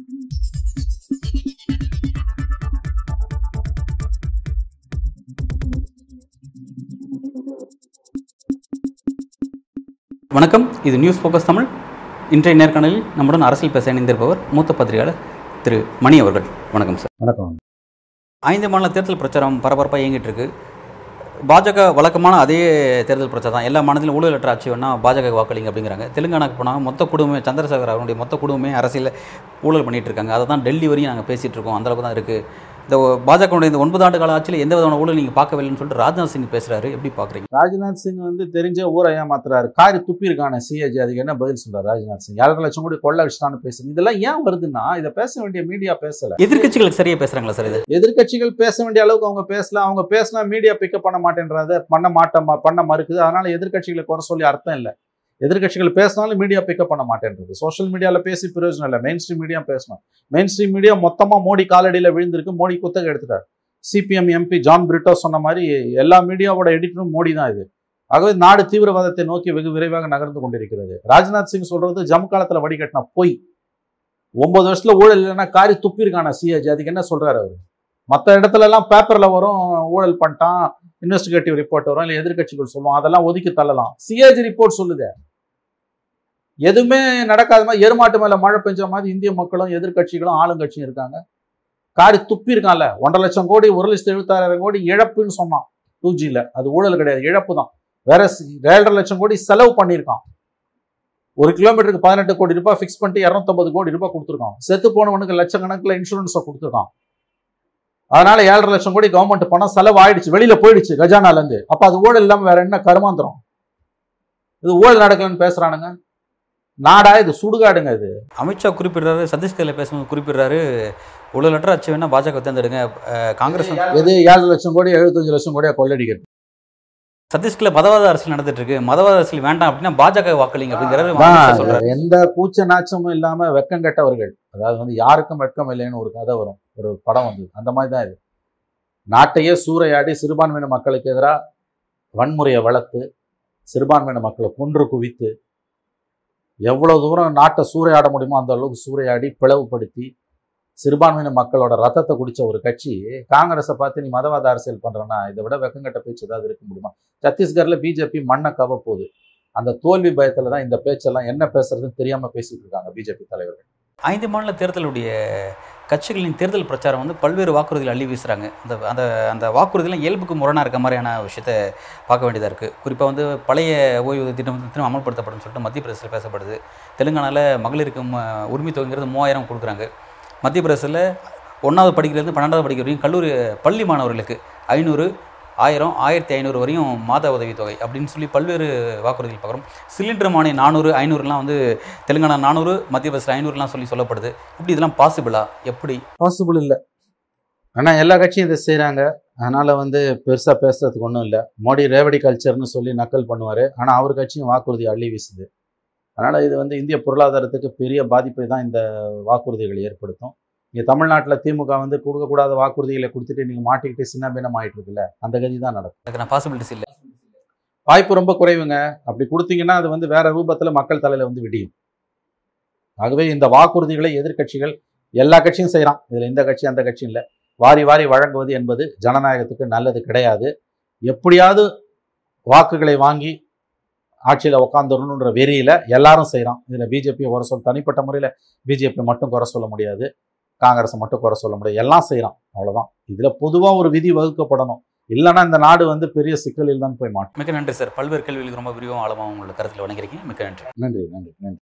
வணக்கம். இது news focus Tamil இன்றைய நேர்காணலில் நம்முடன் அரசியல் பேச இணைந்திருப்பவர் மூத்த பத்திரிகையாளர் திரு மணி அவர்கள். வணக்கம் சார் வணக்கம். ஐந்து மாநில தேர்தல் பிரச்சாரம் பரபரப்பாக இயங்கிட்டு இருக்கு. பாஜக வழக்கமான அதே தேர்தல் பிரச்சாரம் தான். எல்லா மாநிலத்திலும் ஊழலற்ற ஆட்சி வேணா பாஜக வாக்களிங்க அப்படிங்கிறாங்க. தெலுங்கானாக்கு போனால் மொத்த குடும்பமே சந்திரசேகர் அவருடைய மொத்த குடும்பமே அரசியல் ஊழல் பண்ணிகிட்டு இருக்காங்க. அதை தான் டெல்லி வரையும் நாங்கள் பேசிகிட்டு இருக்கோம். அந்தளவுக்கு தான் இருக்குது இந்த பாஜகவுடைய இந்த ஒன்பது ஆண்டு கால ஆட்சியில் எந்த விதமான ஊழல் நீங்கள் பார்க்கவில்லைன்னு சொல்லிட்டு ராஜ்நாத் சிங் பேசுகிறாரு எப்படி பார்க்குறீங்க? ராஜ்நாத் சிங் வந்து தெரிஞ்ச ஊரை ஏமாத்துறாரு. காரி துப்பி இருக்கான சிஏஜி அதுக்கு என்ன பதில் சொல்றாரு ராஜ்நாத் சிங்? ஏழரை லட்சம் கோடி கொள்ள அடிச்சிட்டான்னு பேசுங்க இதெல்லாம் ஏன் வருதுன்னா இதை பேச வேண்டிய மீடியா பேசல. எதிர்க்கட்சிகளுக்கு சரியாக பேசுகிறாங்களா சார் இது? எதிர்க்கட்சிகள் பேச வேண்டிய அளவுக்கு அவங்க பேசல. அவங்க பேசினா மீடியா பிக்கப் பண்ண மாட்டேன்றத பண்ண மாட்ட பண்ண மறுக்குது. அதனால எதிர்க்கட்சிகளை குறை சொல்லி அர்த்தம் இல்லை. எதிர்க்கட்சிகள் பேசினாலும் மீடியா பிக்கப் பண்ண மாட்டேன்றது. சோஷியல் மீடியாவில் பேசி பிரயோஜனம் இல்லை. மெயின் ஸ்ட்ரீம் மீடியா பேசணும். மெயின் ஸ்ட்ரீம் மீடியா மொத்தமாக மோடி காலடியில் விழுந்திருக்கு. மோடி குத்தகை எடுத்துட்டார். சிபிஎம் எம்பி ஜான் பிரிட்டோ சொன்ன மாதிரி எல்லா மீடியாவோட எடிட்டரும் மோடி தான் இது. ஆகவே நாடு தீவிரவாதத்தை நோக்கி வெகு விரைவாக நகர்ந்து கொண்டிருக்கிறது. ராஜ்நாத் சிங் சொல்றது ஜம் காலத்தில் வடிகட்டின பொய். ஒன்பது வருஷத்துல ஊழல் இல்லைன்னா காரி துப்பியிருக்கான சிஏஜி அதுக்கு என்ன சொல்றாரு அவர்? மற்ற இடத்துல எல்லாம் பேப்பர்ல வரும் ஊழல் பண்ணிட்டான் இன்வெஸ்டிகேட்டிவ் ரிப்போர்ட் வரும் இல்லை எதிர்கட்சிகள் சொல்லுவோம் அதெல்லாம் ஒதுக்கி தள்ளலாம். சிஏஜி ரிப்போர்ட் சொல்லுது. எதுவுமே நடக்காத மாதிரி எருமாட்டு மேலே மழை பெஞ்ச மாதிரி இந்திய மக்களும் எதிர்க்கட்சிகளும் ஆளுங்கட்சியும் இருக்காங்க. காரி துப்பி இருக்கான்ல ஒன்றரை லட்சம் கோடி ஒரு லட்சத்து எழுபத்தாயிரம் கோடி இழப்புன்னு சொன்னான் டூ ஜியில் அது ஊழல் கிடையாது இழப்பு தான். வேற ஏழரை லட்சம் கோடி செலவு பண்ணியிருக்கான். ஒரு கிலோமீட்டருக்கு பதினெட்டு கோடி ரூபாய் ஃபிக்ஸ் பண்ணிட்டு இரநூத்தம்பது கோடி ரூபாய் கொடுத்துருக்கான். செத்து போனவனுக்கு லட்சக்கணக்கில் இன்சூரன்ஸை கொடுத்துருக்கான். அதனால ஏழரை லட்சம் கோடி கவர்மெண்ட் பணம் செலவு ஆயிடுச்சு வெளியில போயிடுச்சு கஜானாலேருந்து அப்போ அது ஊழல் இல்லாமல் வேற என்ன கருமாந்திரம்? இது ஊழல் நடக்கலன்னு பேசுறானுங்க. நாடா இது சுடுகாடுங்க இது. அமித்ஷா குறிப்பிடுறாரு சத்தீஸ்கரில் பேசும்போது குறிப்பிடுறாரு ஊழலற்ற ஆட்சி வேணா பாஜக தேர்ந்தெடுங்க காங்கிரஸ் எது ஏழு லட்சம் கோடி எழுபத்தஞ்சு லட்சம் கோடியா கொள்ளடிக்கிறது. சத்தீஸ்கரில் மதவாத அரசியல் நடந்துட்டு இருக்கு மதவாத அரசியல் வேண்டாம் அப்படின்னா பாஜக வாக்களிங்க அப்படிங்கிறாரு அமித்ஷா சொல்றாரு. எந்த கூச்ச நாச்சமும் இல்லாம வெக்கம் கெட்டவர்கள் அதாவது வந்து யாருக்கும் வெட்கம் இல்லைன்னு ஒரு கதை வரும் ஒரு படம் வந்து அந்த மாதிரி தான் இது. நாட்டையே சூறையாடி சிறுபான்மையின மக்களுக்கு எதிராக வன்முறையை வளர்த்து சிறுபான்மையின மக்களை கொன்று குவித்து எவ்வளோ தூரம் நாட்டை சூறையாட முடியுமோ அந்த அளவுக்கு சூறையாடி பிளவுபடுத்தி சிறுபான்மையின மக்களோட ரத்தத்தை குடித்த ஒரு கட்சி காங்கிரஸை பார்த்து நீ மதவாத அரசியல் பண்ணுறேன்னா இதை விட வெக்கங்கட்ட பேச்சு ஏதாவது இருக்க முடியுமா? சத்தீஸ்கரில் பிஜேபி மண்ணை கவப்போகுது அந்த தோல்வி பயத்தில் தான் இந்த பேச்செல்லாம் என்ன பேசுறதுன்னு தெரியாமல் பேசிகிட்டு இருக்காங்க பிஜேபி தலைவர்கள். ஐந்து மாநில தேர்தலுடைய கட்சிகளின் தேர்தல் பிரச்சாரம் வந்து பல்வேறு வாக்குறுதிகள் அள்ளி வீசுகிறாங்க அந்த அந்த அந்த வாக்குறுதிலாம் இயல்புக்கு முரணாக இருக்க மாதிரியான விஷயத்தை பார்க்க வேண்டியதாக இருக்குது குறிப்பாக வந்து பழைய ஓய்வூதிய திட்டம் வந்து திரும்ப அமல்படுத்தப்படும் சொல்லிட்டு மத்திய பிரதேசத்தில் பேசப்படுது. தெலுங்கானாவில் மகளிருக்கு உரிமை தொகைங்கிறது மூவாயிரம் கொடுக்குறாங்க. மத்திய பிரதேசத்தில் ஒன்றாவது படிக்கிறது பன்னெண்டாவது படிக்கிற வரைக்கும் கல்லூரி பள்ளி மாணவர்களுக்கு ஐநூறு ஆயிரம் ஆயிரத்தி ஐநூறு வரையும் மாத உதவித்தொகை அப்படின்னு சொல்லி பல்வேறு வாக்குறுதிகள் பார்க்குறோம். சிலிண்டர் மானியம் நானூறு ஐநூறுலாம் வந்து தெலுங்கானா நானூறு மத்திய பிரதேச ஐநூறுலாம் சொல்லி சொல்லப்படுது. இப்படி இதெல்லாம் பாசிபிளா எப்படி? பாசிபிள் இல்லை. ஆனால் எல்லா கட்சியும் இதை செய்கிறாங்க அதனால் வந்து பெருசாக பேசுறதுக்கு ஒன்றும் இல்லை. மோடி ரேவடி கல்ச்சர்னு சொல்லி நக்கல் பண்ணுவார். ஆனால் அவர் கட்சியும் வாக்குறுதி அள்ளி வீசுது. அதனால் இது வந்து இந்திய பொருளாதாரத்துக்கு பெரிய பாதிப்பை தான் இந்த வாக்குறுதிகள் ஏற்படுத்தும். இங்கே தமிழ்நாட்டில் திமுக வந்து கொடுக்கக்கூடாத வாக்குறுதிகளை கொடுத்துட்டு நீங்கள் மாட்டிக்கிட்டு சின்ன பின்னம் ஆயிட்டு இருக்குல்ல அந்த கதி தான் நடக்கும். பாசிபிலிட்டிஸ் இல்லை. வாய்ப்பு ரொம்ப குறைவுங்க. அப்படி கொடுத்தீங்கன்னா அது வந்து வேற ரூபத்தில் மக்கள் தலையில வந்து விடியும். ஆகவே இந்த வாக்குறுதிகளை எதிர்க்கட்சிகள் எல்லா கட்சியும் செய்கிறான் இதில் இந்த கட்சி அந்த கட்சி இல்லை. வாரி வாரி வழங்குவது என்பது ஜனநாயகத்துக்கு நல்லது கிடையாது. எப்படியாவது வாக்குகளை வாங்கி ஆட்சியில் உட்காந்துடணுன்ற வெறியில் எல்லாரும் செய்கிறான் இதில் பிஜேபியை குறை சொல்ல தனிப்பட்ட முறையில் பிஜேபி மட்டும் குறை சொல்ல முடியாது. காங்கிரஸை மட்டும் குறை சொல்ல முடியாது. எல்லாம் செய்கிறான் அவ்வளோதான் இதில் பொதுவாக ஒரு விதி வகுக்கப்படணும். இல்லைன்னா இந்த நாடு வந்து பெரிய சிக்கலில் தான் போய் மாட்டும். மிக்க நன்றி சார். பல்வேறு கேள்விகளுக்கு ரொம்ப விரிவாக ஆழமாக உங்களோட கருத்தில் வணங்கிருக்கீங்க மிக்க நன்றி. நன்றி நன்றி நன்றி.